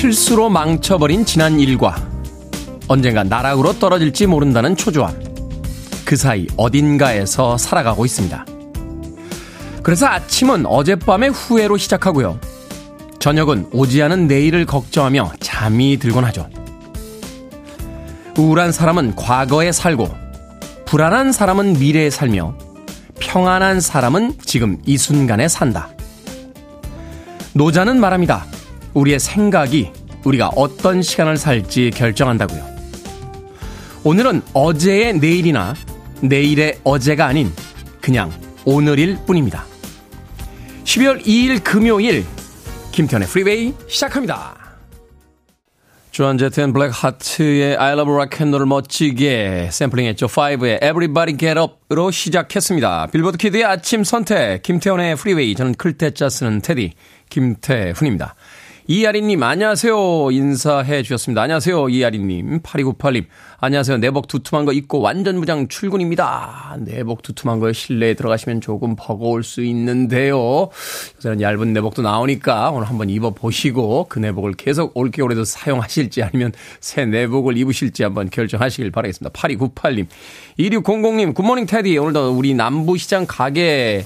실수로 망쳐버린 지난 일과 언젠가 나락으로 떨어질지 모른다는 초조함. 그 사이 어딘가에서 살아가고 있습니다. 그래서 아침은 어젯밤의 후회로 시작하고요. 저녁은 오지 않은 내일을 걱정하며 잠이 들곤 하죠. 우울한 사람은 과거에 살고, 불안한 사람은 미래에 살며, 평안한 사람은 지금 이 순간에 산다. 노자는 말합니다. 우리의 생각이 우리가 어떤 시간을 살지 결정한다고요. 오늘은 어제의 내일이나 내일의 어제가 아닌 그냥 오늘일 뿐입니다. 12월 2일 금요일 김태현의 프리웨이 시작합니다. Joan Jett and Blackhearts의 I love rock and roll 멋지게 샘플링했죠. 5의 Everybody Get Up으로 시작했습니다. 빌보드 kid의 아침 선택 김태현의 프리웨이 저는 클 태 자 쓰는 태디 김태훈입니다. 이아리님, 안녕하세요. 인사해 주셨습니다. 안녕하세요. 이아리님. 8298님, 안녕하세요. 내복 두툼한 거 입고 완전 무장 출근입니다. 내복 두툼한 거에 실내에 들어가시면 조금 버거울 수 있는데요. 요새는 얇은 내복도 나오니까 오늘 한번 입어보시고 그 내복을 계속 올겨울에도 사용하실지 아니면 새 내복을 입으실지 한번 결정하시길 바라겠습니다. 8298님, 2600님, 굿모닝 테디. 오늘도 우리 남부시장 가게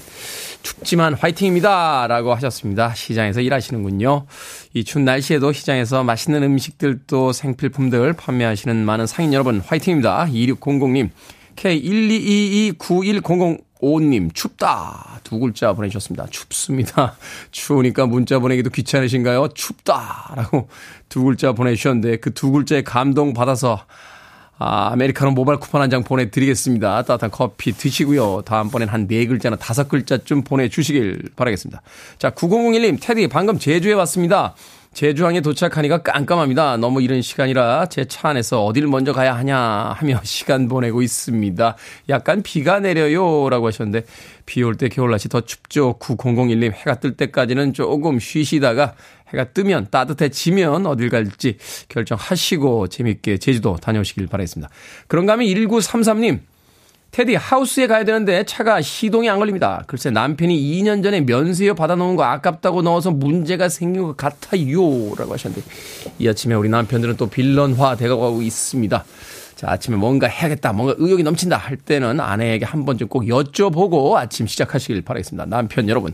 춥지만 화이팅입니다. 라고 하셨습니다. 시장에서 일하시는군요. 이 추운 날씨에도 시장에서 맛있는 음식들도 생필품들 판매하시는 많은 상인 여러분 화이팅입니다. 2600님, K122291005님, 춥다. 두 글자 보내주셨습니다. 춥습니다. 추우니까 문자 보내기도 귀찮으신가요? 춥다. 라고 두 글자 보내주셨는데 그 두 글자에 감동 받아서 아, 아메리카노 모바일 쿠폰 한 장 보내드리겠습니다. 따뜻한 커피 드시고요. 다음번엔 한 네 글자나 다섯 글자쯤 보내주시길 바라겠습니다. 자, 9001님, 테디, 방금 제주에 왔습니다. 제주항에 도착하니까 깜깜합니다. 너무 이른 시간이라 제 차 안에서 어딜 먼저 가야 하냐 하며 시간 보내고 있습니다. 약간 비가 내려요. 라고 하셨는데, 비 올 때 겨울날씨 더 춥죠. 9001님, 해가 뜰 때까지는 조금 쉬시다가 해가 뜨면 따뜻해지면 어딜 갈지 결정하시고 재밌게 제주도 다녀오시길 바라겠습니다. 그런가 하면 1933님, 테디 하우스에 가야 되는데 차가 시동이 안 걸립니다. 글쎄 남편이 2년 전에 면세유 받아놓은 거 아깝다고 넣어서 문제가 생긴 것 같아요. 라고 하셨는데 이 아침에 우리 남편들은 또 villain화 되어가고 있습니다. 자, 아침에 뭔가 해야겠다, 뭔가 의욕이 넘친다 할 때는 아내에게 한 번쯤 꼭 여쭤보고 아침 시작하시길 바라겠습니다. 남편 여러분.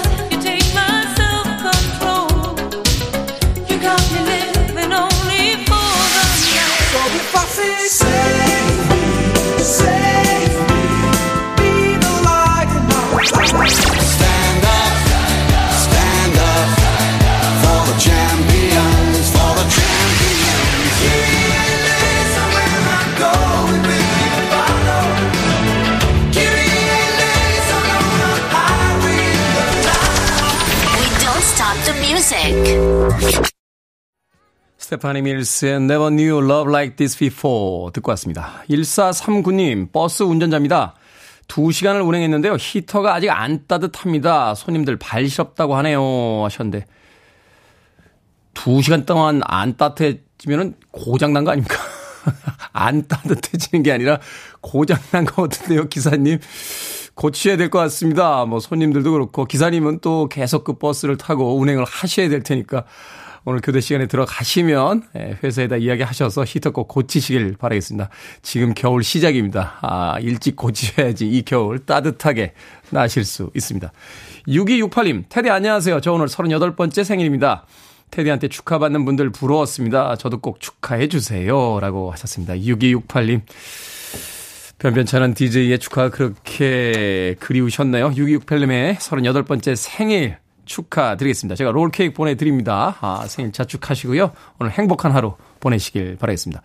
스테파니 밀스의 Never Knew Love Like This Before 듣고 왔습니다. 1439님, 버스 운전자입니다. 2시간을 운행했는데요. 히터가 아직 안 따뜻합니다. 손님들 발 시렵다고 하네요. 하셨는데. 2시간 동안 안 따뜻해지면 고장난 거 아닙니까? 안 따뜻해지는 게 아니라 고장난 거 같은데요, 기사님. 고쳐야 될 것 같습니다. 뭐 손님들도 그렇고 기사님은 또 계속 그 버스를 타고 운행을 하셔야 될 테니까 오늘 교대 시간에 들어가시면 예, 회사에다 이야기하셔서 히터 꼭 고치시길 바라겠습니다. 지금 겨울 시작입니다. 아, 일찍 고치셔야지 이 겨울 따뜻하게 나실 수 있습니다. 6268님, 테디 안녕하세요. 저 오늘 38번째 생일입니다. 테디한테 축하받는 분들 부러웠습니다. 저도 꼭 축하해 주세요. 라고 하셨습니다. 6268님. 변변찮은 DJ의 축하 그렇게 그리우셨나요? 6268님의 38번째 생일 축하드리겠습니다. 제가 롤케이크 보내드립니다. 아, 생일 자축하시고요. 오늘 행복한 하루 보내시길 바라겠습니다.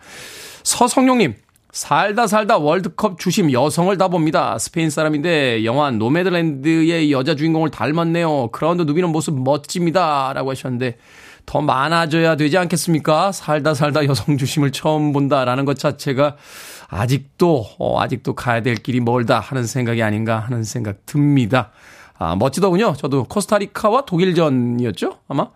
서성용님, 살다 살다 월드컵 주심 여성을 다 봅니다. 스페인 사람인데 영화 노매드랜드의 여자 주인공을 닮았네요. 그라운드 누비는 모습 멋집니다. 라고 하셨는데 더 많아져야 되지 않겠습니까? 살다 살다 여성 주심을 처음 본다라는 것 자체가 아직도, 어, 아직도 가야 될 길이 멀다 하는 생각이 아닌가 하는 생각 듭니다. 아, 멋지더군요. 저도 코스타리카와 독일전이었죠? 아마?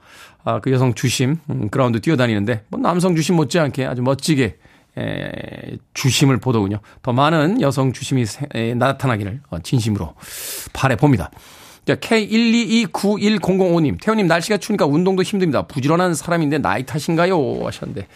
아, 그 여성 주심, 음, 그라운드 뛰어다니는데, 뭐 남성 주심 못지않게 아주 멋지게, 에, 주심을 보더군요. 더 많은 여성 주심이 세, 에, 나타나기를 어, 진심으로 바래 봅니다. 자, K122910005님, 태호님 날씨가 추우니까 운동도 힘듭니다. 부지런한 사람인데 나이 탓인가요? 하셨는데,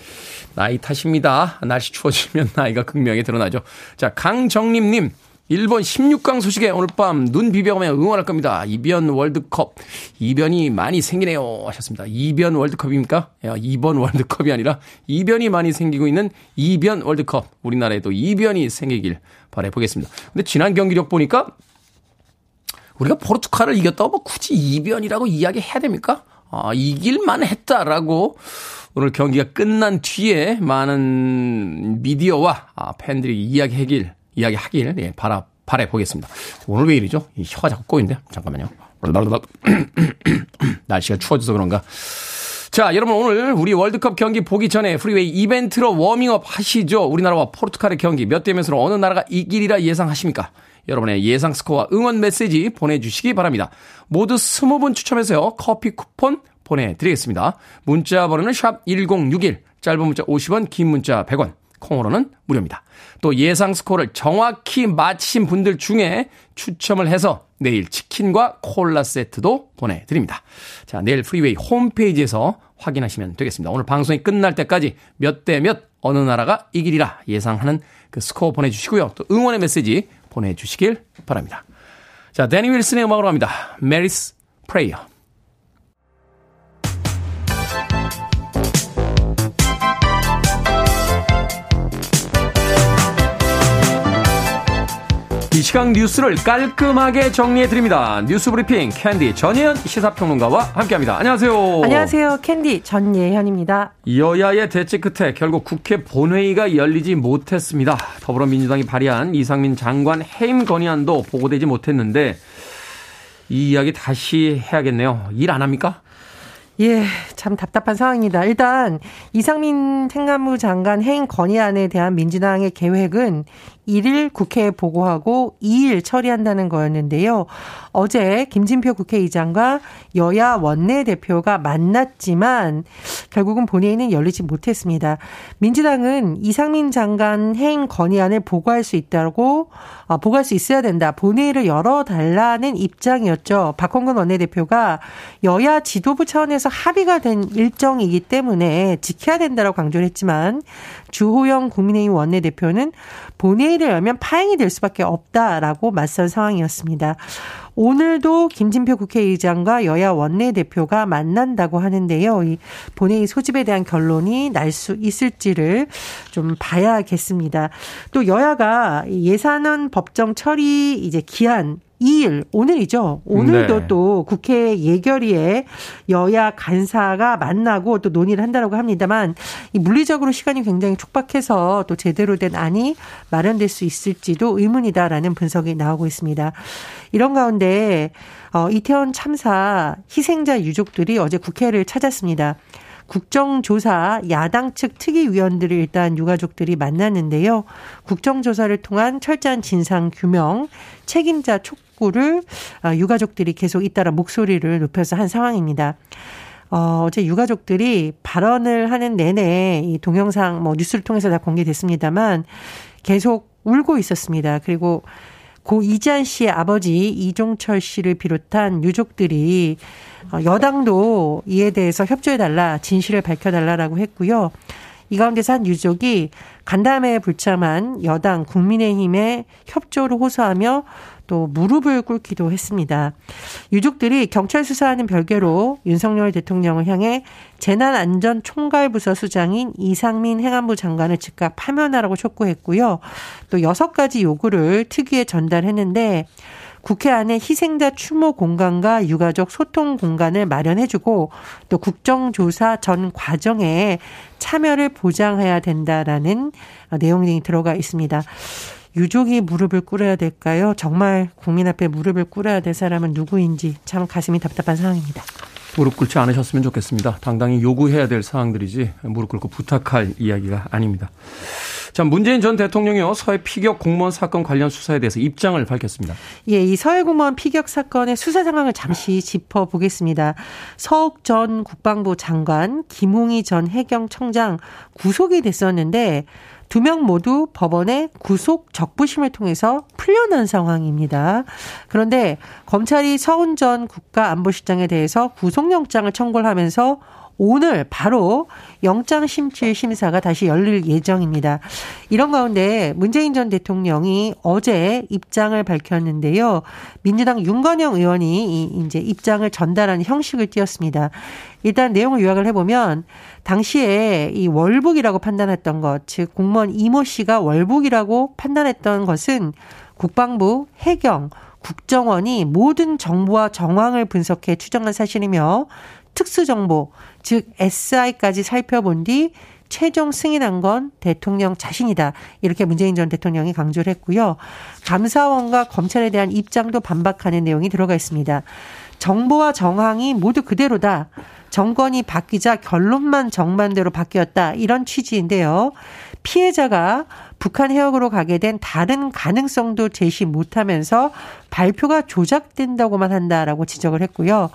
나이 탓입니다. 날씨 추워지면 나이가 극명히 드러나죠. 자, 강정림님, 일본 16강 소식에 오늘 밤 눈 비벼가며 응원할 겁니다. 이변 월드컵. 이변이 많이 생기네요. 하셨습니다. 이변 월드컵입니까? 이번 월드컵이 아니라 이변이 많이 생기고 있는 이변 월드컵. 우리나라에도 이변이 생기길 바라보겠습니다. 근데 지난 경기력 보니까 우리가 포르투갈을 이겼다고 뭐 굳이 이변이라고 이야기해야 됩니까? 아, 이길만 했다라고 오늘 경기가 끝난 뒤에 많은 미디어와 아, 팬들이 이야기하길 이야기하길 예, 바라 바래 보겠습니다. 오늘 왜 이러죠? 이 혀가 자꾸 꼬인데 잠깐만요. 날씨가 추워져서 그런가. 자, 여러분 오늘 우리 월드컵 경기 보기 전에 프리웨이 이벤트로 워밍업 하시죠. 우리나라와 포르투갈의 경기 몇 대 몇으로 어느 나라가 이기리라 예상하십니까? 여러분의 예상 스코어 응원 메시지 보내주시기 바랍니다. 모두 20분 추첨해서요. 커피 쿠폰 보내드리겠습니다. 문자 번호는 샵 1061, 짧은 문자 50원, 긴 문자 100원. 콩으로는 무료입니다. 또 예상 스코어를 정확히 맞히신 분들 중에 추첨을 해서 내일 치킨과 콜라 세트도 보내드립니다. 자, 내일 프리웨이 홈페이지에서 확인하시면 되겠습니다. 오늘 방송이 끝날 때까지 몇 대 몇 어느 나라가 이기리라 예상하는 그 스코어 보내주시고요. 또 응원의 메시지 보내주시길 바랍니다. 자, Danny Wilson의 음악으로 합니다. Mary's Prayer. 시각 뉴스를 깔끔하게 정리해 드립니다. 뉴스 브리핑 캔디 전예현 시사평론가와 함께합니다. 안녕하세요. 안녕하세요. 캔디 전예현입니다. 여야의 대치 끝에 결국 국회 본회의가 열리지 못했습니다. 더불어민주당이 발의한 이상민 장관 해임 건의안도 보고되지 못했는데 이 이야기 다시 해야겠네요. 일 안 합니까? 예, 참 답답한 상황입니다. 일단 이상민 행안부 장관 해임 건의안에 대한 민주당의 계획은 1일 국회에 보고하고 2일 처리한다는 거였는데요. 어제 김진표 국회의장과 여야 원내대표가 만났지만 결국은 본회의는 열리지 못했습니다. 민주당은 이상민 장관 해임 건의안을 보고할 수 있다고 어, 보고할 수 있어야 된다. 본회의를 열어달라는 입장이었죠. 박홍근 원내대표가 여야 지도부 차원에서 합의가 된 일정이기 때문에 지켜야 된다라고 강조를 했지만 주호영 국민의힘 원내대표는 본회의 를 열면 파행이 될 수밖에 없다라고 맞선 상황이었습니다. 오늘도 김진표 국회의장과 여야 원내대표가 만난다고 하는데요. 이 본회의 소집에 대한 결론이 날 수 있을지를 좀 봐야겠습니다. 또 여야가 예산안 법정 처리 이제 기한 2일 오늘이죠. 오늘도 네. 또 국회 예결위에 여야 간사가 만나고 또 논의를 한다라고 합니다만 이 물리적으로 시간이 굉장히 촉박해서 또 제대로 된 안이 마련될 수 있을지도 의문이다라는 분석이 나오고 있습니다. 이런 가운데 어 이태원 참사 희생자 유족들이 어제 국회를 찾았습니다. 국정조사 야당 측 특위위원들을 일단 유가족들이 만났는데요. 국정조사를 통한 철저한 진상 규명, 책임자 촉구를 아, 유가족들이 계속 잇따라 목소리를 높여서 한 상황입니다. 어, 어제 유가족들이 발언을 하는 내내 이 동영상 뭐 뉴스를 통해서 다 공개됐습니다만 계속 울고 있었습니다. 그리고 고 이지한 씨의 아버지 이종철 씨를 비롯한 유족들이 어, 여당도 이에 대해서 협조해달라, 진실을 밝혀달라라고 했고요. 이 가운데서 한 유족이 간담회에 불참한 여당 국민의힘의 협조를 호소하며 또 무릎을 꿇기도 했습니다. 유족들이 경찰 수사하는 별개로 윤석열 대통령을 향해 재난안전총괄부서 수장인 이상민 행안부 장관을 즉각 파면하라고 촉구했고요. 또 여섯 가지 요구를 특위에 전달했는데 국회 안에 희생자 추모 공간과 유가족 소통 공간을 마련해주고 또 국정조사 전 과정에 참여를 보장해야 된다라는 내용 등이 들어가 있습니다. 유족이 무릎을 꿇어야 될까요? 정말 국민 앞에 무릎을 꿇어야 될 사람은 누구인지 참 가슴이 답답한 상황입니다. 무릎 꿇지 않으셨으면 좋겠습니다. 당당히 요구해야 될 사항들이지 무릎 꿇고 부탁할 이야기가 아닙니다. 자, 문재인 전 대통령이요. 서해 피격 공무원 사건 관련 수사에 대해서 입장을 밝혔습니다. 예, 이 서해 공무원 피격 사건의 수사 상황을 잠시 짚어보겠습니다. 서욱 전 국방부 장관, 김홍희 전 해경청장 구속이 됐었는데 두 명 모두 법원의 구속 적부심을 통해서 풀려난 상황입니다. 그런데 검찰이 서훈 전 국가안보실장에 대해서 구속영장을 청구를 하면서 오늘 바로 영장 심취 심사가 다시 열릴 예정입니다. 이런 가운데 문재인 전 대통령이 어제 입장을 밝혔는데요. 민주당 윤건영 의원이 이제 입장을 전달하는 형식을 띄었습니다. 일단 내용을 요약을 해보면 당시에 이 월북이라고 판단했던 것, 즉 공무원 이모 씨가 월북이라고 판단했던 것은 국방부, 해경, 국정원이 모든 정보와 정황을 분석해 추정한 사실이며 특수정보, 즉 SI까지 살펴본 뒤 최종 승인한 건 대통령 자신이다. 이렇게 문재인 전 대통령이 강조를 했고요. 감사원과 검찰에 대한 입장도 반박하는 내용이 들어가 있습니다. 정보와 정황이 모두 그대로다. 정권이 바뀌자 결론만 정반대로 바뀌었다. 이런 취지인데요. 피해자가 북한 해역으로 가게 된 다른 가능성도 제시 못하면서 발표가 조작된다고만 한다라고 지적을 했고요.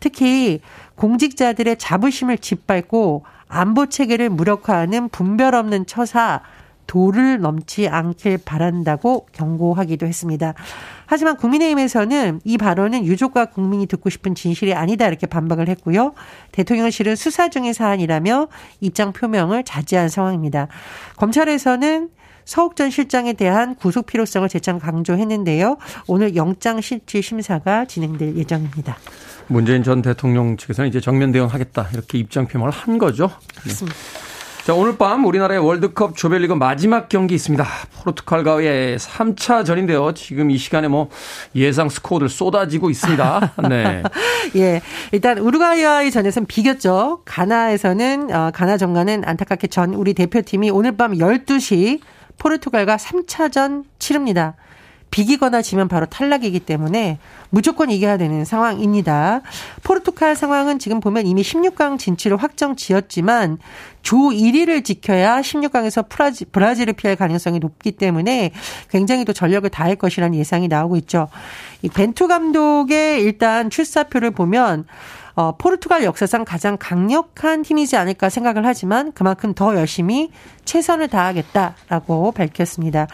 특히 공직자들의 자부심을 짓밟고 안보 체계를 무력화하는 분별 없는 처사 도를 넘지 않길 바란다고 경고하기도 했습니다. 하지만 국민의힘에서는 이 발언은 유족과 국민이 듣고 싶은 진실이 아니다 이렇게 반박을 했고요. 대통령실은 수사 중의 사안이라며 입장 표명을 자제한 상황입니다. 검찰에서는 서욱 전 실장에 대한 구속 필요성을 재창 강조했는데요. 오늘 영장 실질 심사가 진행될 예정입니다. 문재인 전 대통령 측에서는 이제 정면 대응하겠다 이렇게 입장 표명을 한 거죠. 그렇습니다. 자, 오늘 밤 우리나라의 월드컵 조별리그 마지막 경기 있습니다. 포르투갈과의 3차 전인데요. 지금 이 시간에 뭐 예상 스코어들 쏟아지고 있습니다. 네. 예. 일단 우루과이와의 전에서는 비겼죠. 가나에서는 어, 가나 정가는 안타깝게 전 우리 대표팀이 오늘 밤 12시 포르투갈과 3차전 치릅니다. 비기거나 지면 바로 탈락이기 때문에 무조건 이겨야 되는 상황입니다. 포르투갈 상황은 지금 보면 이미 16강 진출을 확정 지었지만 조 1위를 지켜야 16강에서 프라지, 브라질을 피할 가능성이 높기 때문에 굉장히 또 전력을 다할 것이라는 예상이 나오고 있죠. 이 벤투 감독의 일단 출사표를 보면 어, 포르투갈 역사상 가장 강력한 팀이지 않을까 생각을 하지만 그만큼 더 열심히 최선을 다하겠다라고 밝혔습니다.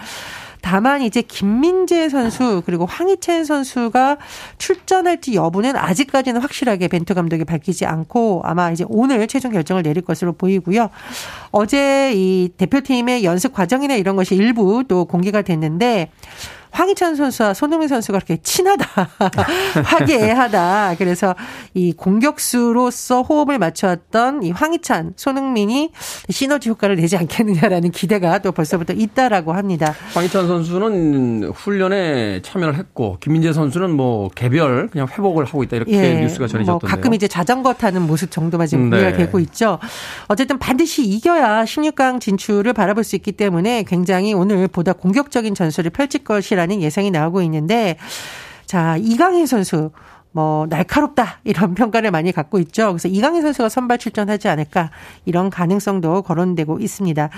다만 이제 김민재 선수 그리고 황희찬 선수가 출전할지 여부는 아직까지는 확실하게 벤투 감독이 밝히지 않고 아마 이제 오늘 최종 결정을 내릴 것으로 보이고요. 어제 이 대표팀의 연습 과정이나 이런 것이 일부 또 공개가 됐는데 황희찬 선수와 손흥민 선수가 그렇게 친하다, 화기애애하다. 그래서 이 공격수로서 호흡을 맞춰왔던 이 황희찬, 손흥민이 시너지 효과를 내지 않겠느냐라는 기대가 또 벌써부터 있다라고 합니다. 황희찬 선수는 훈련에 참여를 했고 김민재 선수는 뭐 개별 그냥 회복을 하고 있다 이렇게 예, 뉴스가 전해졌던데요. 뭐 가끔 이제 자전거 타는 모습 정도만 지금 공개가 네. 되고 있죠. 어쨌든 반드시 이겨야 16강 진출을 바라볼 수 있기 때문에 굉장히 오늘 보다 공격적인 전술을 펼칠 것이라. 라는 예상이 나오고 있는데 자, 이강인 선수 뭐 날카롭다 이런 평가를 많이 갖고 있죠. 그래서 이강인 선수가 선발 출전하지 않을까 이런 가능성도 거론되고 있습니다.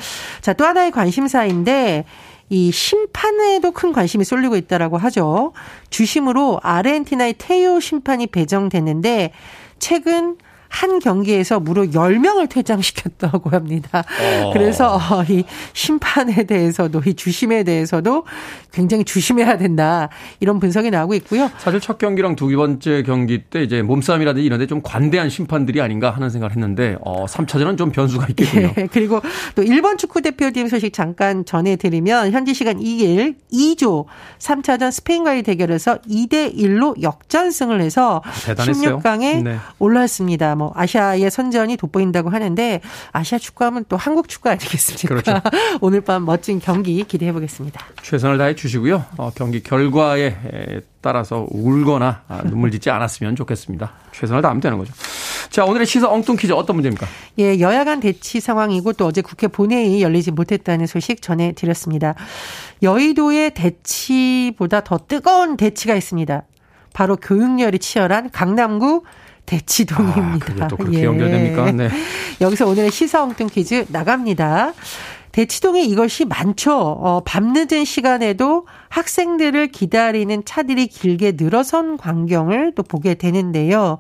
자, 또 하나의 관심사인데 이 심판에도 큰 관심이 쏠리고 있다라고 하죠. 주심으로 아르헨티나의 테이오 심판이 배정됐는데 최근 한 경기에서 무려 10명을 퇴장시켰다고 합니다. 어. 그래서 이 심판에 대해서도 이 주심에 대해서도 굉장히 조심해야 된다. 이런 분석이 나오고 있고요. 사실 첫 경기랑 두 번째 경기 때 이제 몸싸움이라든지 이런 데 좀 관대한 심판들이 아닌가 하는 생각을 했는데 어 3차전은 좀 변수가 있겠군요. 예, 그리고 또 일본 축구 대표팀 소식 잠깐 전해 드리면 현지 시간 2일 2조 3차전 스페인과의 대결에서 2대 1로 역전승을 해서 대단했어요. 16강에 네. 올랐습니다. 뭐 아시아의 선전이 돋보인다고 하는데 아시아 축구하면 또 한국 축구 아니겠습니까? 그렇죠. 오늘 밤 멋진 경기 기대해 보겠습니다. 최선을 다해 주시고요. 어, 경기 결과에 따라서 울거나 아, 눈물 짓지 않았으면 좋겠습니다. 최선을 다하면 되는 거죠. 자, 오늘의 시사 엉뚱 퀴즈 어떤 문제입니까? 예, 여야 간 대치 상황이고 또 어제 국회 본회의 열리지 못했다는 소식 전해드렸습니다. 여의도의 대치보다 더 뜨거운 대치가 있습니다. 바로 교육열이 치열한 강남구 대치동입니다. 아, 그게 또 그렇게 예. 연결됩니까? 네. 여기서 오늘의 시사 엉뚱 퀴즈 나갑니다. 대치동에 이것이 많죠. 어, 밤늦은 시간에도 학생들을 기다리는 차들이 길게 늘어선 광경을 또 보게 되는데요.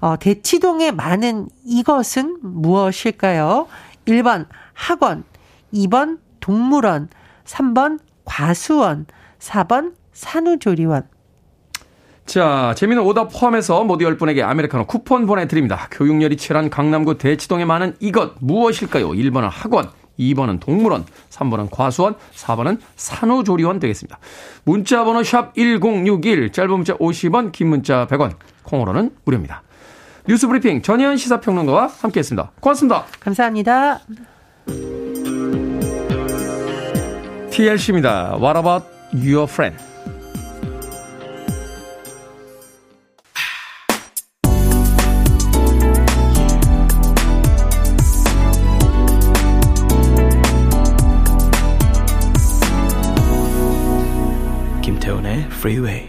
어, 대치동에 많은 이것은 무엇일까요? 1번 학원, 2번 동물원, 3번 과수원, 4번 산후조리원. 자, 재미있는 오답 포함해서 모두 10분에게 아메리카노 쿠폰 보내드립니다. 교육열이 치열한 강남구 대치동에 많은 이것 무엇일까요? 1번은 학원, 2번은 동물원, 3번은 과수원, 4번은 산후조리원 되겠습니다. 문자 번호 샵 1061, 짧은 문자 50원, 긴 문자 100원, 콩으로는 무료입니다. 뉴스 브리핑 전현 시사평론가와 함께했습니다. 고맙습니다. 감사합니다. TLC입니다. What about your friend? Freeway.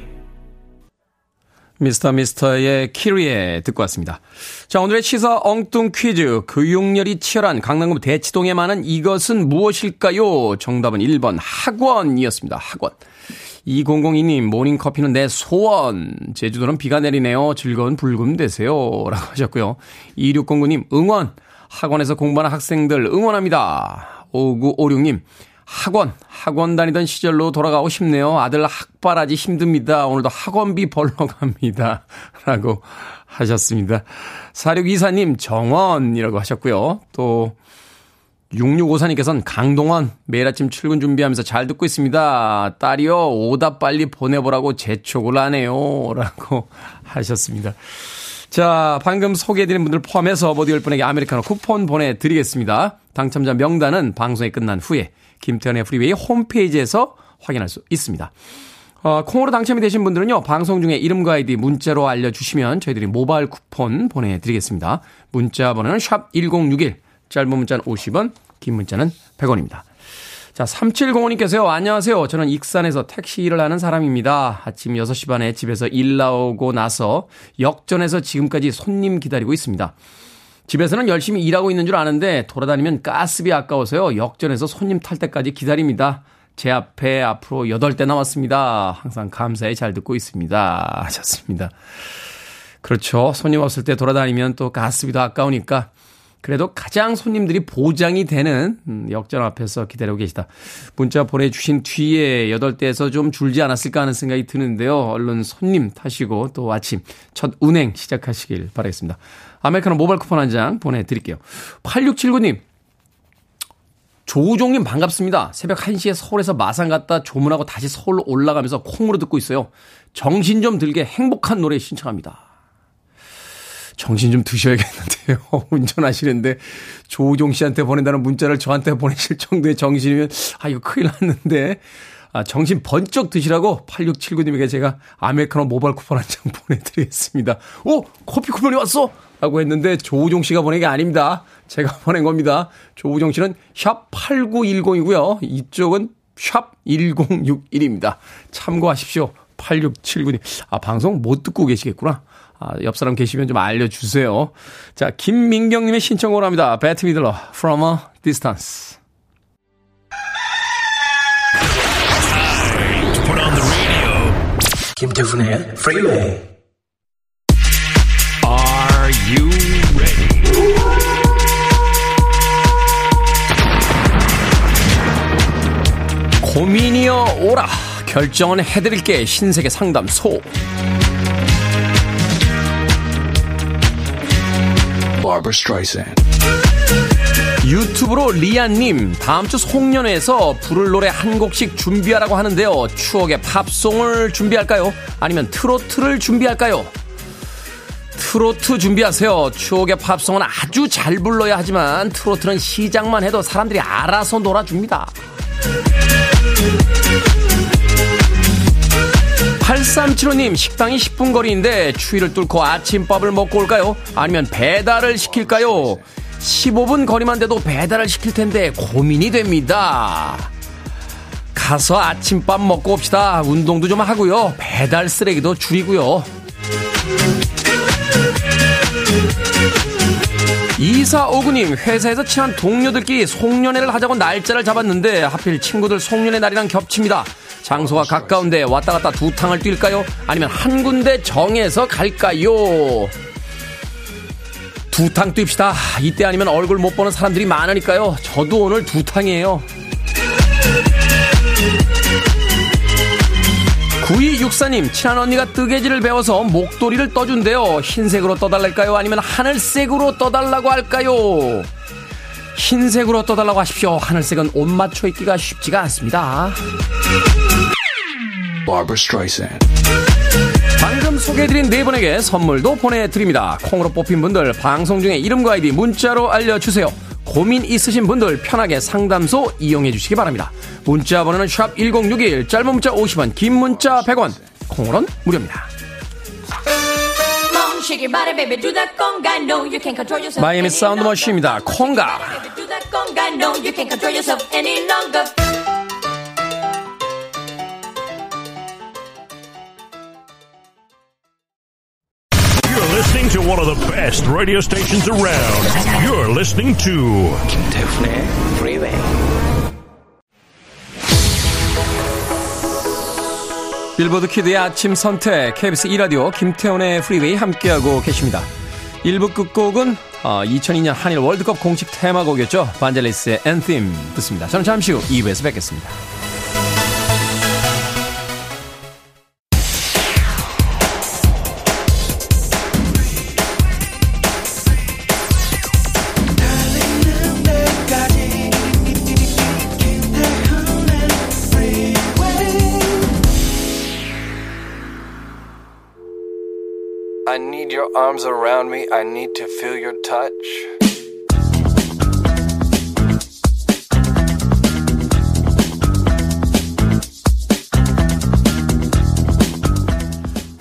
미스터 미스터의 키리에 듣고 왔습니다. 자, 오늘의 시사 엉뚱 퀴즈. 교육열이 치열한 강남구 대치동에 많은 이것은 무엇일까요? 정답은 1번 학원이었습니다. 학원. 2002님, 모닝커피는 내 소원. 제주도는 비가 내리네요. 즐거운 불금 되세요. 라고 하셨고요. 2609님, 응원. 학원에서 공부하는 학생들 응원합니다. 5956님, 학원, 학원 다니던 시절로 돌아가고 싶네요. 아들 학바라지 힘듭니다. 오늘도 학원비 벌러 갑니다. 라고 하셨습니다. 4624님, 정원이라고 하셨고요. 또, 6654님께서는 강동원, 매일 아침 출근 준비하면서 잘 듣고 있습니다. 딸이요, 오다 빨리 보내보라고 재촉을 하네요. 라고 하셨습니다. 자, 방금 소개해드린 분들 포함해서 모두 10분에게 아메리카노 쿠폰 보내드리겠습니다. 당첨자 명단은 방송이 끝난 후에 김태훈의 프리웨이 홈페이지에서 확인할 수 있습니다. 어, 콩으로 당첨이 되신 분들은요, 방송 중에 이름과 아이디 문자로 알려주시면 저희들이 모바일 쿠폰 보내드리겠습니다. 문자 번호는 샵 1061, 짧은 문자는 50원, 긴 문자는 100원입니다. 자, 3705님께서요, 안녕하세요. 저는 익산에서 택시 일을 하는 사람입니다. 아침 6시 반에 집에서 일 나오고 나서 역전에서 지금까지 손님 기다리고 있습니다. 집에서는 열심히 일하고 있는 줄 아는데 돌아다니면 가스비 아까워서요. 역전해서 손님 탈 때까지 기다립니다. 제 앞에 앞으로 8대 남았습니다. 항상 감사히 잘 듣고 있습니다. 하셨습니다. 그렇죠. 손님 없을 때 돌아다니면 또 가스비도 아까우니까 그래도 가장 손님들이 보장이 되는 음, 역전 앞에서 기다리고 계시다. 문자 보내주신 뒤에 8대에서 좀 줄지 않았을까 하는 생각이 드는데요. 얼른 손님 타시고 또 아침 첫 운행 시작하시길 바라겠습니다. 아메리카노 모바일 쿠폰 한 장 보내드릴게요. 8679님. 조우종님 반갑습니다. 새벽 1시에 서울에서 마산 갔다 조문하고 다시 서울로 올라가면서 콩으로 듣고 있어요. 정신 좀 들게 행복한 노래 신청합니다. 정신 좀 드셔야겠는데요. 운전하시는데 조우종 씨한테 보낸다는 문자를 저한테 보내실 정도의 정신이면 아 이거 큰일 났는데 아, 정신 번쩍 드시라고 8679님에게 제가 아메리카노 모바일 쿠폰 한 장 보내드리겠습니다. 오! 커피 쿠폰이 왔어! 라고 했는데 조우종 씨가 보낸 게 아닙니다. 제가 보낸 겁니다. 조우종 씨는 샵 8910이고요. 이쪽은 샵 1061입니다. 참고하십시오. 8679님. 아, 방송 못 듣고 계시겠구나. 아, 옆 사람 계시면 좀 알려주세요. 자, 김민경님의 신청으로 합니다. 배트 미들러, From a Distance. 김태훈의 Are you ready? 고민이여 오라 결정은 해드릴게 신세계 상담소 유튜브로 리안님 다음 주 송년회에서 부를 노래 한 곡씩 준비하라고 하는데요. 추억의 팝송을 준비할까요? 아니면 트로트를 준비할까요? 트로트 준비하세요. 추억의 팝송은 아주 잘 불러야 하지만 트로트는 시작만 해도 사람들이 알아서 놀아줍니다. 8375님, 식당이 10분 거리인데 추위를 뚫고 아침밥을 먹고 올까요? 아니면 배달을 시킬까요? 15분 거리만 돼도 배달을 시킬 텐데 고민이 됩니다. 가서 아침밥 먹고 옵시다. 운동도 좀 하고요. 배달 쓰레기도 줄이고요. 2459님, 회사에서 친한 동료들끼리 송년회를 하자고 날짜를 잡았는데 하필 친구들 송년회 날이랑 겹칩니다. 장소가 가까운데 왔다 갔다 두 탕을 뛸까요? 아니면 한 군데 정해서 갈까요? 두 탕 뜁시다. 이때 아니면 얼굴 못 보는 사람들이 많으니까요. 저도 오늘 두 탕이에요. 9264님, 친한 언니가 뜨개질을 배워서 목도리를 떠준대요. 흰색으로 떠달랄까요? 아니면 하늘색으로 떠달라고 할까요? 흰색으로 떠달라고 하십시오. 하늘색은 옷 맞춰 입기가 쉽지가 않습니다. 방금 소개해드린 네 분에게 선물도 보내드립니다. 콩으로 뽑힌 분들 방송 중에 이름과 아이디 문자로 알려주세요. 고민 있으신 분들 편하게 상담소 이용해 주시기 바랍니다. 문자 번호는 샵 1061, 짧은 문자 50원, 긴 문자 100원, 콩으로는 무료입니다. 마이애미 사운드 머신입니다. 콩가. Best radio stations around. You're listening to 김태훈의 Freeway. 빌보드 키드의 아침 선택 KBS 2라디오 김태훈의 프리웨이 함께하고 계십니다. 1부 끝곡은 2002년 한일 월드컵 공식 테마곡이었죠. 반젤리스의 Anthem 듣습니다. 저는 잠시 후 2부에서 뵙겠습니다.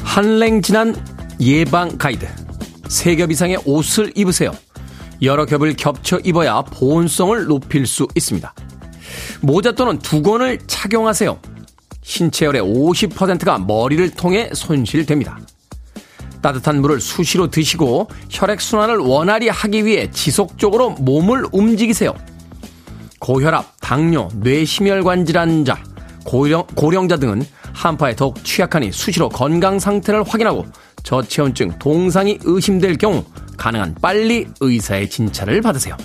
한랭 지난 예방 가이드. 세 겹 이상의 옷을 입으세요. 여러 겹을 겹쳐 입어야 보온성을 높일 수 있습니다. 모자 또는 두건을 착용하세요. 신체열의 50%가 머리를 통해 손실됩니다. 따뜻한 물을 수시로 드시고 혈액순환을 원활히 하기 위해 지속적으로 몸을 움직이세요. 고혈압, 당뇨, 뇌심혈관 질환자, 고령, 고령자 등은 한파에 더욱 취약하니 수시로 건강 상태를 확인하고 저체온증 동상이 의심될 경우 가능한 빨리 의사의 진찰을 받으세요.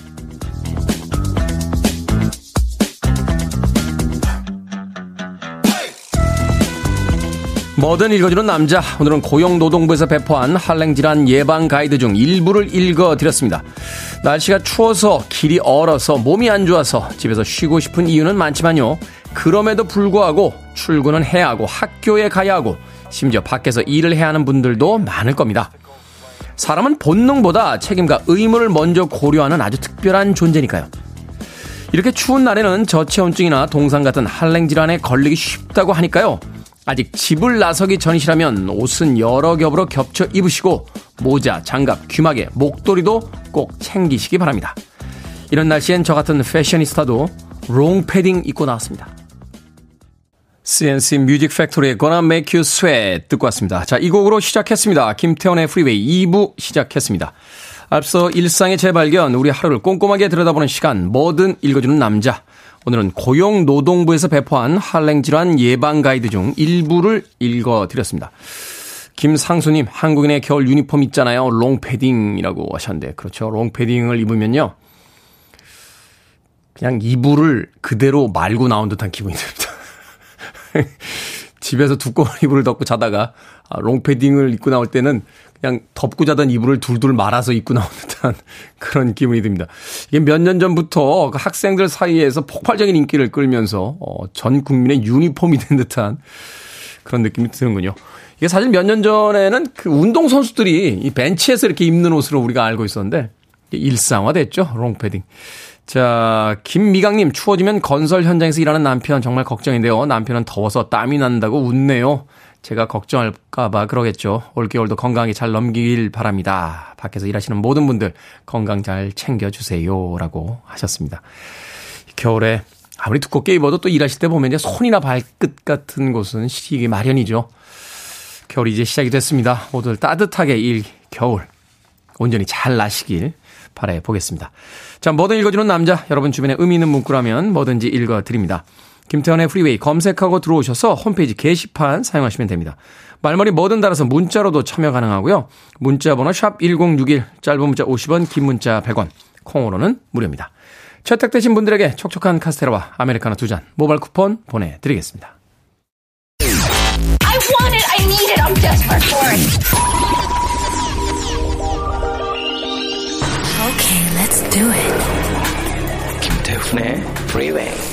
뭐든 읽어주는 남자. 오늘은 고용노동부에서 배포한 한랭질환 예방 가이드 중 일부를 읽어드렸습니다. 날씨가 추워서 길이 얼어서 몸이 안 좋아서 집에서 쉬고 싶은 이유는 많지만요. 그럼에도 불구하고 출근은 해야 하고 학교에 가야 하고 심지어 밖에서 일을 해야 하는 분들도 많을 겁니다. 사람은 본능보다 책임과 의무를 먼저 고려하는 아주 특별한 존재니까요. 이렇게 추운 날에는 저체온증이나 동상 같은 한랭질환에 걸리기 쉽다고 하니까요. 아직 집을 나서기 전이시라면 옷은 여러 겹으로 겹쳐 입으시고 모자, 장갑, 귀마개, 목도리도 꼭 챙기시기 바랍니다. 이런 날씨엔 저 같은 패셔니스타도 롱 패딩 입고 나왔습니다. CNC 뮤직 팩토리의 Gonna Make You Sweat 듣고 왔습니다. 자, 이 곡으로 시작했습니다. 김태훈의 프리웨이 2부 시작했습니다. 앞서 일상의 재발견, 우리 하루를 꼼꼼하게 들여다보는 시간, 뭐든 읽어주는 남자. 오늘은 고용노동부에서 배포한 한랭질환 예방 가이드 중 일부를 읽어드렸습니다. 김상수님, 한국인의 겨울 유니폼 있잖아요. 롱패딩이라고 하셨는데, 그렇죠. 롱패딩을 입으면요. 그냥 이불을 그대로 말고 나온 듯한 기분이 듭니다. 집에서 두꺼운 이불을 덮고 자다가 아, 롱패딩을 입고 나올 때는 그냥 덮고 자던 이불을 둘둘 말아서 입고 나온 듯한 그런 기분이 듭니다. 이게 몇 년 전부터 그 학생들 사이에서 폭발적인 인기를 끌면서 어, 전 국민의 유니폼이 된 듯한 그런 느낌이 드는군요. 이게 사실 몇 년 전에는 그 운동 선수들이 이 벤치에서 이렇게 입는 옷으로 우리가 알고 있었는데 일상화됐죠. 롱패딩. 자, 김미강님, 추워지면 건설 현장에서 일하는 남편 정말 걱정인데요. 남편은 더워서 땀이 난다고 웃네요. 제가 걱정할까봐 그러겠죠. 올겨울도 건강하게 잘 넘기길 바랍니다. 밖에서 일하시는 모든 분들 건강 잘 챙겨주세요. 라고 하셨습니다. 겨울에 아무리 두껍게 입어도 또 일하실 때 보면 이제 손이나 발끝 같은 곳은 시기 마련이죠. 겨울이 이제 시작이 됐습니다. 모두 따뜻하게 일, 겨울 온전히 잘 나시길 바라보겠습니다. 자, 뭐든 읽어주는 남자, 여러분 주변에 의미 있는 문구라면 뭐든지 읽어드립니다. 김태훈의 프리웨이 검색하고 들어오셔서 홈페이지 게시판 사용하시면 됩니다. 말머리 뭐든 달아서 문자로도 참여 가능하고요. 문자 번호 샵 1061, 짧은 문자 50원, 긴 문자 100원, 콩으로는 무료입니다. 채택되신 분들에게 촉촉한 카스테라와 아메리카노 두 잔 모바일 쿠폰 보내드리겠습니다. I want it, I need it, I'm desperate for it. Okay, let's do it. 김태훈의 Freeway.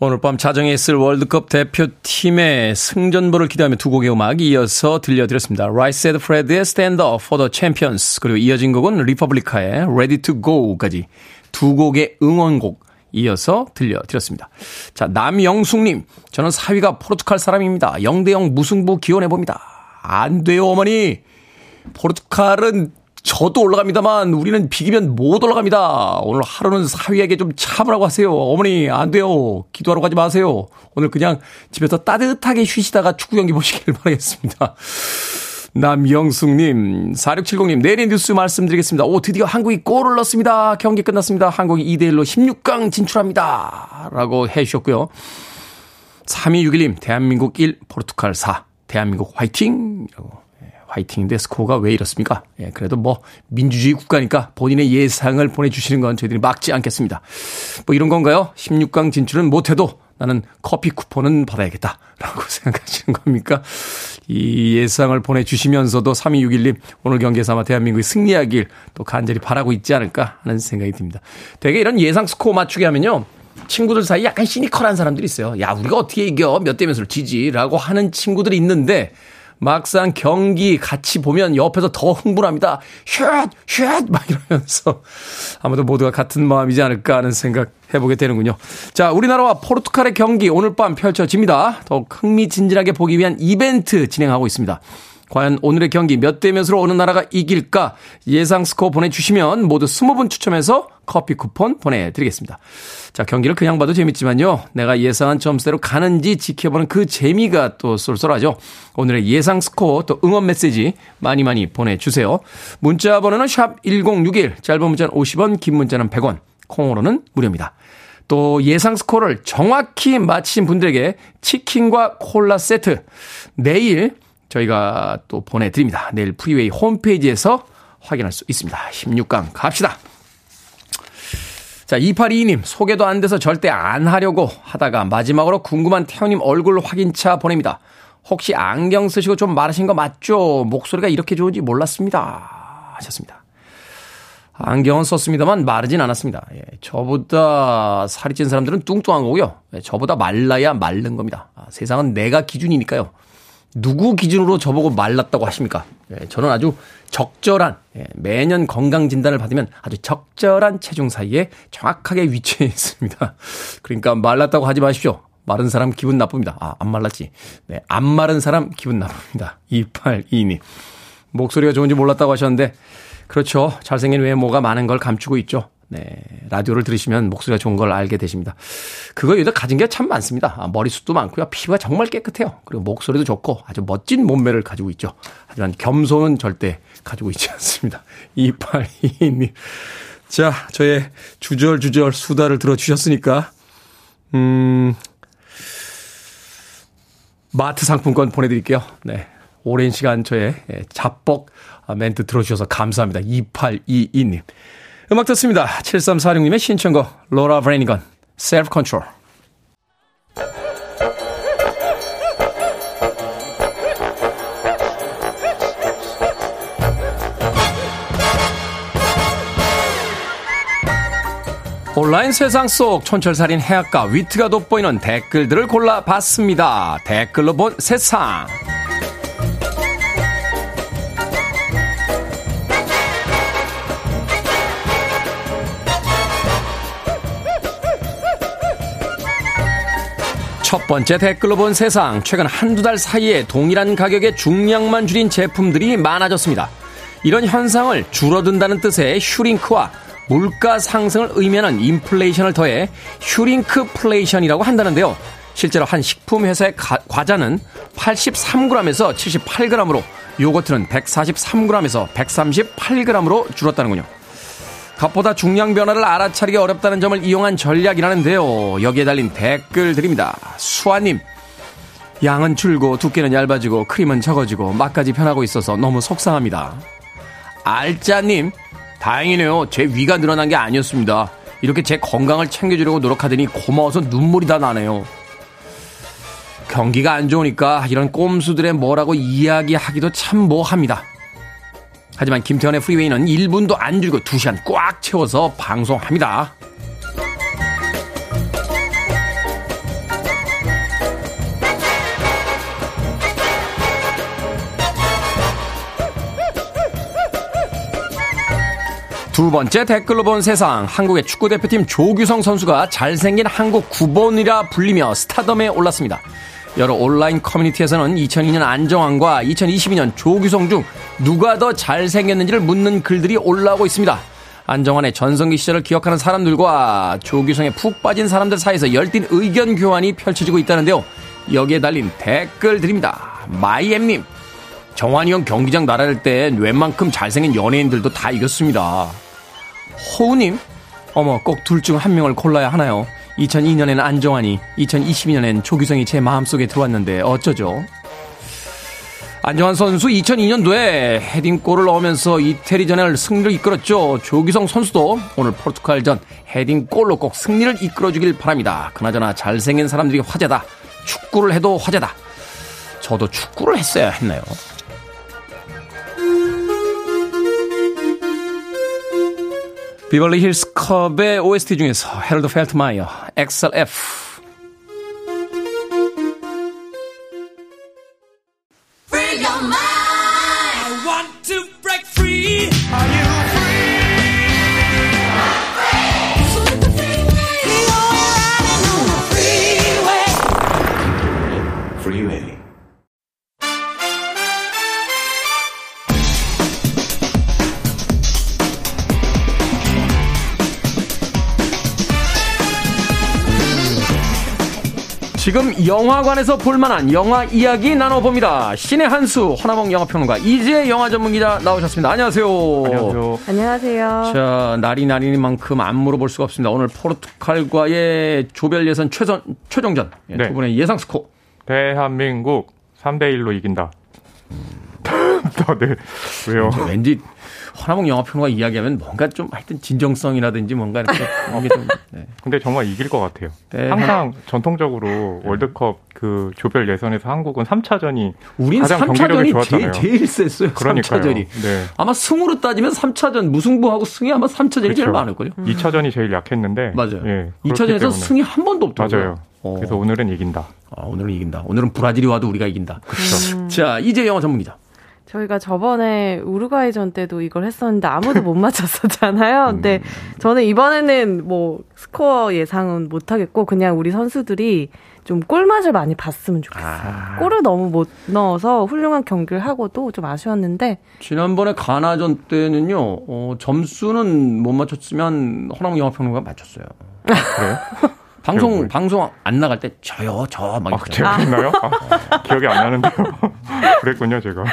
오늘 밤 자정에 있을 월드컵 대표팀의 승전보를 기대하며 두 곡의 음악 이어서 들려드렸습니다. Rice Said Fred의 Stand Up for the Champions 그리고 이어진 곡은 리퍼블리카의 Ready to Go까지 두 곡의 응원곡 이어서 들려드렸습니다. 자, 남영숙님, 저는 사위가 포르투갈 사람입니다. 0대0 무승부 기원해봅니다. 안 돼요, 어머니. 포르투갈은 저도 올라갑니다만 우리는 비기면 못 올라갑니다. 오늘 하루는 사위에게 좀 참으라고 하세요. 어머니 안 돼요. 기도하러 가지 마세요. 오늘 그냥 집에서 따뜻하게 쉬시다가 축구 경기 보시길 바라겠습니다. 남영숙님, 4670님, 내일 뉴스 말씀드리겠습니다. 오, 드디어 한국이 골을 넣습니다. 경기 끝났습니다. 한국이 2대1로 16강 진출합니다. 라고 해 주셨고요. 3261님, 대한민국 1, 포르투갈 4, 대한민국 화이팅! 이라고 화이팅인데 스코어가 왜 이렇습니까? 예, 그래도 뭐 민주주의 국가니까 본인의 예상을 보내주시는 건 저희들이 막지 않겠습니다. 뭐 이런 건가요? 16강 진출은 못해도 나는 커피 쿠폰은 받아야겠다. 라고 생각하시는 겁니까? 이 예상을 보내주시면서도 3261님 오늘 경기에서 아마 대한민국이 승리하길 또 간절히 바라고 있지 않을까 하는 생각이 듭니다. 되게 이런 예상 스코어 맞추게 하면요. 친구들 사이 약간 시니컬한 사람들이 있어요. 야, 우리가 어떻게 이겨? 몇 대 몇으로 지지? 라고 하는 친구들이 있는데 막상 경기 같이 보면 옆에서 더 흥분합니다. 슛! 슛! 막 이러면서 아무도 모두가 같은 마음이지 않을까 하는 생각 해보게 되는군요. 자, 우리나라와 포르투갈의 경기 오늘 밤 펼쳐집니다. 더욱 흥미진진하게 보기 위한 이벤트 진행하고 있습니다. 과연 오늘의 경기 몇 대 몇으로 어느 나라가 이길까 예상 스코어 보내주시면 모두 20분 추첨해서 커피 쿠폰 보내드리겠습니다. 자, 경기를 그냥 봐도 재밌지만요. 내가 예상한 점수대로 가는지 지켜보는 그 재미가 또 쏠쏠하죠. 오늘의 예상 스코어 또 응원 메시지 많이 많이 보내주세요. 문자 번호는 샵 1061, 짧은 문자는 50원, 긴 문자는 100원, 콩으로는 무료입니다. 또 예상 스코어를 정확히 맞히신 분들에게 치킨과 콜라 세트 내일 저희가 또 보내드립니다. 내일 프리웨이 홈페이지에서 확인할 수 있습니다. 16강 갑시다. 자, 2822님, 소개도 안 돼서 절대 안 하려고 하다가 마지막으로 궁금한 태호님 얼굴 확인차 보냅니다. 혹시 안경 쓰시고 좀 마르신 거 맞죠? 목소리가 이렇게 좋은지 몰랐습니다. 하셨습니다. 안경은 썼습니다만 마르진 않았습니다. 예, 저보다 살이 찐 사람들은 뚱뚱한 거고요. 예, 저보다 말라야 마른 겁니다. 아, 세상은 내가 기준이니까요. 누구 기준으로 저보고 말랐다고 하십니까? 예, 저는 아주 적절한 예, 매년 건강 진단을 받으면 아주 적절한 체중 사이에 정확하게 위치해 있습니다. 그러니까 말랐다고 하지 마십시오. 마른 사람 기분 나쁩니다. 아, 안 말랐지. 네, 안 마른 사람 기분 나쁩니다. 2822님. 목소리가 좋은지 몰랐다고 하셨는데, 그렇죠. 잘생긴 외모가 많은 걸 감추고 있죠. 네. 라디오를 들으시면 목소리가 좋은 걸 알게 되십니다. 그거 여기다 가진 게 참 많습니다. 아, 머리숱도 많고요. 피부가 정말 깨끗해요. 그리고 목소리도 좋고 아주 멋진 몸매를 가지고 있죠. 하지만 겸손은 절대 가지고 있지 않습니다. 2822님. 자, 저의 주절주절 수다를 들어주셨으니까, 음, 마트 상품권 보내드릴게요. 네. 오랜 시간 저의 자뻑 멘트 들어주셔서 감사합니다. 2822님. 음악 듣습니다. 7346님의 신청곡 로라 브레니건 Self Control 온라인 세상 속 촌철살인 해악과 위트가 돋보이는 댓글들을 골라봤습니다. 댓글로 본 세상. 첫 번째 댓글로 본 세상. 최근 한두 달 사이에 동일한 가격의 중량만 줄인 제품들이 많아졌습니다. 이런 현상을 줄어든다는 뜻의 shrink와 물가 상승을 의미하는 인플레이션을 더해 슈링크플레이션이라고 한다는데요. 실제로 한 식품 회사의 과자는 83g에서 78g으로 요거트는 143g에서 138g으로 줄었다는군요. 값보다 중량 변화를 알아차리기 어렵다는 점을 이용한 전략이라는데요. 여기에 달린 댓글 드립니다. 수아님, 양은 줄고 두께는 얇아지고 크림은 적어지고 맛까지 변하고 있어서 너무 속상합니다. 알짜님, 다행이네요. 제 위가 늘어난 게 아니었습니다. 이렇게 제 건강을 챙겨주려고 노력하더니 고마워서 눈물이 다 나네요. 경기가 안 좋으니까 이런 꼼수들의 뭐라고 이야기하기도 참 뭐합니다. 하지만 김태현의 프리웨이는 1분도 안 줄이고 2시간 꽉 채워서 방송합니다. 두 번째 댓글로 본 세상. 한국의 축구대표팀 조규성 선수가 잘생긴 한국 9번이라 불리며 스타덤에 올랐습니다. 여러 온라인 커뮤니티에서는 2002년 안정환과 2022년 조규성 중 누가 더 잘생겼는지를 묻는 글들이 올라오고 있습니다. 안정환의 전성기 시절을 기억하는 사람들과 조규성에 푹 빠진 사람들 사이에서 열띤 의견 교환이 펼쳐지고 있다는데요. 여기에 달린 댓글 드립니다. 마이엠님, 정환이 형 경기장 나랄 땐 웬만큼 잘생긴 연예인들도 다 이겼습니다. 호우님, 어머, 꼭 둘 중 한 명을 골라야 하나요? 2002년에는 안정환이, 2022년엔 조규성이 제 마음속에 들어왔는데 어쩌죠? 안정환 선수 2002년도에 헤딩골을 넣으면서 이태리전을 승리를 이끌었죠. 조규성 선수도 오늘 포르투갈전 헤딩골로 꼭 승리를 이끌어주길 바랍니다. 그나저나 잘생긴 사람들이 화제다. 축구를 해도 화제다. 저도 축구를 했어야 했나요? 비벌리 힐스 컵의 OST 중에서 헤럴드 펠트마이어 XLF 지금 영화관에서 볼만한 영화 이야기 나눠봅니다. 신의 한수 허나몽 영화평론가 이재 영화 전문기자 나오셨습니다. 안녕하세요. 안녕하세요. 안녕하세요. 자 날이 날이니만큼 안 물어볼 수가 없습니다. 오늘 포르투갈과의 조별 예선 최선 최종전 예, 네. 두 분의 예상 스코. 대한민국 3대 1로 이긴다. 네. 왜요? 왠지 허나몽 영화평론가 이야기하면 뭔가 좀 하여튼 진정성이라든지 뭔가 이렇게 이게 좀. 네. 근데 정말 이길 것 같아요. 네. 항상 전통적으로 월드컵 그 조별 예선에서 한국은 3차전이 우린 가장 3차전이 제일, 제일 셌어요. 그러니까요. 3차전이. 네. 아마 승으로 따지면 3차전 무승부하고 승이 아마 3차전이 그렇죠. 제일 많을걸요. 음. 2차전이 제일 약했는데. 맞아요. 예, 2차전에서 승이 한 번도 없더라고요. 맞아요. 어. 그래서 오늘은 이긴다. 아, 오늘은 이긴다. 오늘은 브라질이 와도 우리가 이긴다. 그렇죠. 음. 자, 이제 영화 전문기자. 저희가 저번에 우루과이전 때도 이걸 했었는데 아무도 못 맞췄었잖아요. 근데 음. 저는 이번에는 뭐 스코어 예상은 못 하겠고 그냥 우리 선수들이 좀 골맛을 많이 봤으면 좋겠어요. 아. 골을 너무 못 넣어서 훌륭한 경기를 하고도 좀 아쉬웠는데 지난번에 가나전 때는요. 어, 점수는 못 맞췄으면 허남 영화평론가 맞췄어요. 그래요? 방송 방송 안 나갈 때 저요 저막 아, 제가 그랬나요? 아, 기억이 안 나는데요. 그랬군요 제가.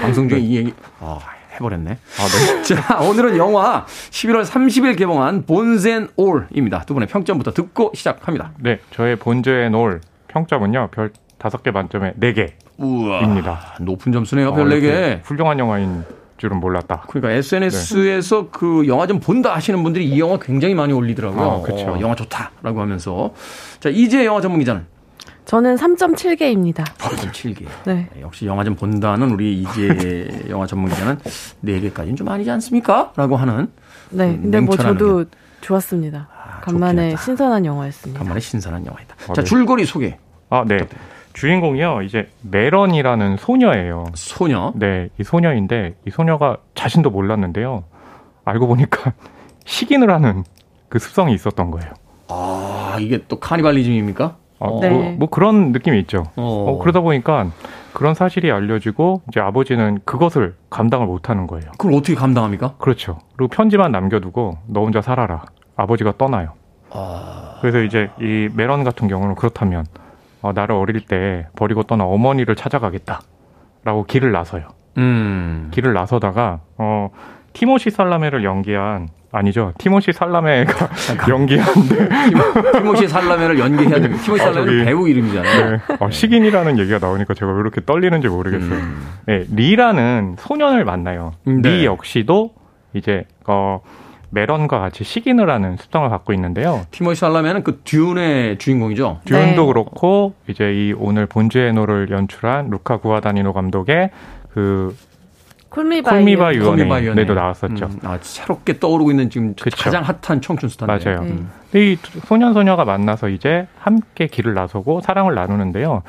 방송 중에 이 얘기 아, 해버렸네. 아, 네. 자 오늘은 영화 11월 30일 개봉한 본센 올입니다. 두 분의 평점부터 듣고 시작합니다. 네, 저의 본젠 올 평점은요 별 5개 만점에 4개입니다. 높은 점수네요, 별 어, 4개. 훌륭한 영화인 줄은 몰랐다. 그러니까 SNS에서 네. 그 영화 좀 본다 하시는 분들이 이 영화 굉장히 많이 올리더라고요. 아, 그렇죠. 어, 영화 좋다라고 하면서 자 이제 영화 전문 기자는 저는 3.7개입니다. 3.7개. 네. 네. 역시 영화 좀 본다는 우리 이제 영화 전문 기자는 4개까지는 좀 아니지 않습니까? 라고 하는. 네. 근데 뭐 저도 게. 좋았습니다. 아, 간만에 신선한 영화였습니다. 간만에 신선한 영화이다. 아, 자, 네. 줄거리 소개. 아, 네. 주인공이요, 이제 메런이라는 소녀예요. 소녀? 네, 이 소녀인데 이 소녀가 자신도 몰랐는데요. 알고 보니까 식인을 하는 그 습성이 있었던 거예요. 아, 이게 또 카니발리즘입니까? 아, 뭐, 네. 뭐, 뭐, 그런 느낌이 있죠. 어. 어, 그러다 보니까 그런 사실이 알려지고 이제 아버지는 그것을 감당을 못 하는 거예요. 그걸 어떻게 감당합니까? 그렇죠. 그리고 편지만 남겨두고 너 혼자 살아라. 아버지가 떠나요. 아... 그래서 이제 이 메런 같은 경우는 그렇다면 어, 나를 어릴 때 버리고 떠나 어머니를 찾아가겠다라고 길을 나서요. 음. 길을 나서다가 어 티모시 살라메를 연기한 아니죠. 티모시 살라메가 연기한데 티모 시 살라메를 연기해야 됩니다. 티모시 살라메는 아, 배우 이름이잖아요. 네. 어, 식인이라는 얘기가 나오니까 제가 왜 이렇게 떨리는지 모르겠어요. 음. 네, 리라는 소년을 만나요. 네. 리 역시도 이제 어 메런과 같이 식인을 하는 습성을 갖고 있는데요. 티모시 살라메는 그 듀운의 주인공이죠. 듀운도 네. 그렇고 이제 이 오늘 본주에노를 연출한 루카 구아다니노 감독의 그 콜미바이 유언에도 나왔었죠. 음, 아, 새롭게 떠오르고 있는 지금 그쵸. 가장 핫한 청춘 스타인데. 맞아요. 음. 이 소년 소녀가 만나서 이제 함께 길을 나서고 사랑을 나누는데요.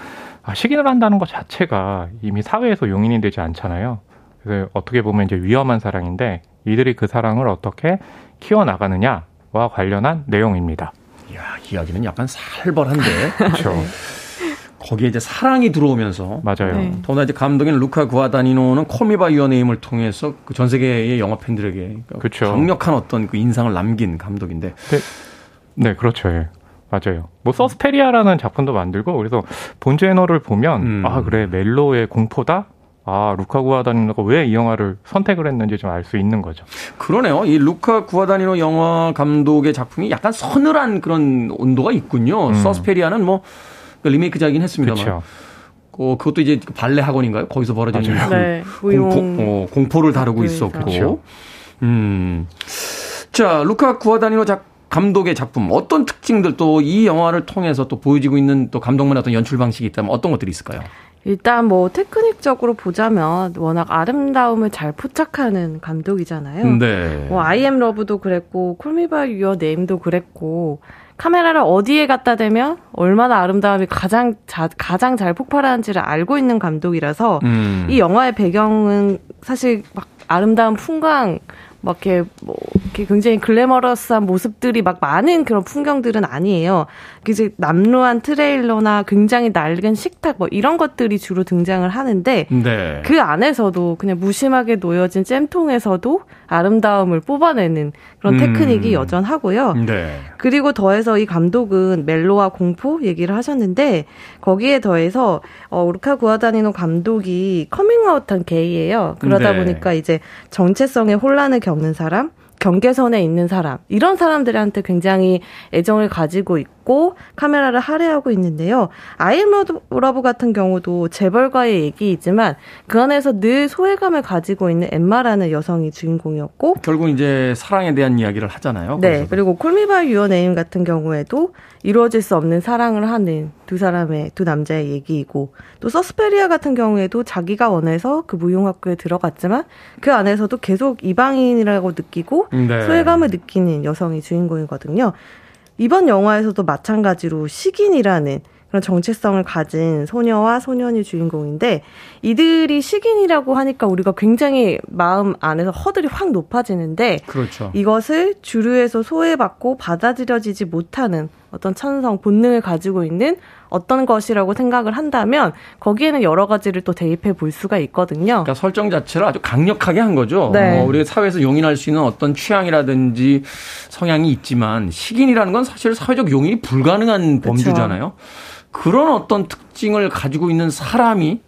아, 식인을 한다는 것 자체가 이미 사회에서 용인이 되지 않잖아요. 그래서 어떻게 보면 이제 위험한 사랑인데 이들이 그 사랑을 어떻게 키워 나가느냐와 관련한 내용입니다. 이야, 이야기는 약간 살벌한데. 그렇죠. 거기에 이제 사랑이 들어오면서 맞아요. 네. 더구나 이제 감독인 루카 구아다니노는 콜미바 유어네임을 통해서 그 전 세계의 영화 팬들에게 그렇죠. 강력한 어떤 그 인상을 남긴 감독인데. 네, 네 그렇죠. 예. 맞아요. 뭐 서스페리아라는 작품도 만들고 그래서 본제너를 보면 음. 아 그래 멜로의 공포다. 아 루카 구아다니노가 왜 이 영화를 선택을 했는지 좀 알 수 있는 거죠. 그러네요. 이 루카 구아다니노 영화 감독의 작품이 약간 서늘한 그런 온도가 있군요. 음. 서스페리아는 뭐 그러니까 리메이크작이긴 했습니다만. 그렇죠. 어, 그것도 이제 발레 학원인가요? 거기서 벌어지는 그 네, 공포, 어, 공포를 다루고 있었고. 그렇죠. 음. 자, 루카 구아다니노 작 감독의 작품 어떤 특징들 또 이 영화를 통해서 또 보여지고 있는 또 감독만의 어떤 연출 방식이 있다면 어떤 것들이 있을까요? 일단 뭐 테크닉적으로 보자면 워낙 아름다움을 잘 포착하는 감독이잖아요. 네. 뭐 아이엠 러브도 그랬고 콜미바 유어 네임도 그랬고 카메라를 어디에 갖다 대면 얼마나 아름다움이 가장 자, 가장 잘 폭발하는지를 알고 있는 감독이라서 음. 이 영화의 배경은 사실 막 아름다운 풍광 막 이렇게 뭐 이렇게 굉장히 글래머러스한 모습들이 막 많은 그런 풍경들은 아니에요. 이제 남루한 트레일러나 굉장히 낡은 식탁 뭐 이런 것들이 주로 등장을 하는데 네. 그 안에서도 그냥 무심하게 놓여진 잼통에서도 아름다움을 뽑아내는 그런 음. 테크닉이 여전하고요. 네. 그리고 더해서 이 감독은 멜로와 공포 얘기를 하셨는데 거기에 더해서 어 우르카 구아다니노 감독이 커밍아웃한 게이예요. 그러다 네. 보니까 이제 정체성의 혼란을 겪는 사람 경계선에 있는 사람 이런 사람들한테 굉장히 애정을 가지고 있고 카메라를 할애하고 있는데요. I Am Love 같은 경우도 재벌과의 얘기이지만 그 안에서 늘 소외감을 가지고 있는 엠마라는 여성이 주인공이었고 결국 이제 사랑에 대한 이야기를 하잖아요. 네. 거기서도. 그리고 Call Me by Your Name 같은 경우에도 이루어질 수 없는 사랑을 하는 두 사람의 두 남자의 얘기이고 또 서스페리아 같은 경우에도 자기가 원해서 그 무용학교에 들어갔지만 그 안에서도 계속 이방인이라고 느끼고 네. 소외감을 느끼는 여성이 주인공이거든요. 이번 영화에서도 마찬가지로 식인이라는 그런 정체성을 가진 소녀와 소년이 주인공인데 이들이 식인이라고 하니까 우리가 굉장히 마음 안에서 허들이 확 높아지는데 그렇죠. 이것을 주류에서 소외받고 받아들여지지 못하는 어떤 천성 본능을 가지고 있는 어떤 것이라고 생각을 한다면 거기에는 여러 가지를 또 대입해 볼 수가 있거든요. 그러니까 설정 자체를 아주 강력하게 한 거죠. 네. 어, 우리 사회에서 용인할 수 있는 어떤 취향이라든지 성향이 있지만 식인이라는 건 사실 사회적 용인이 불가능한 범주잖아요. 그렇죠. 그런 어떤 특징을 가지고 있는 사람이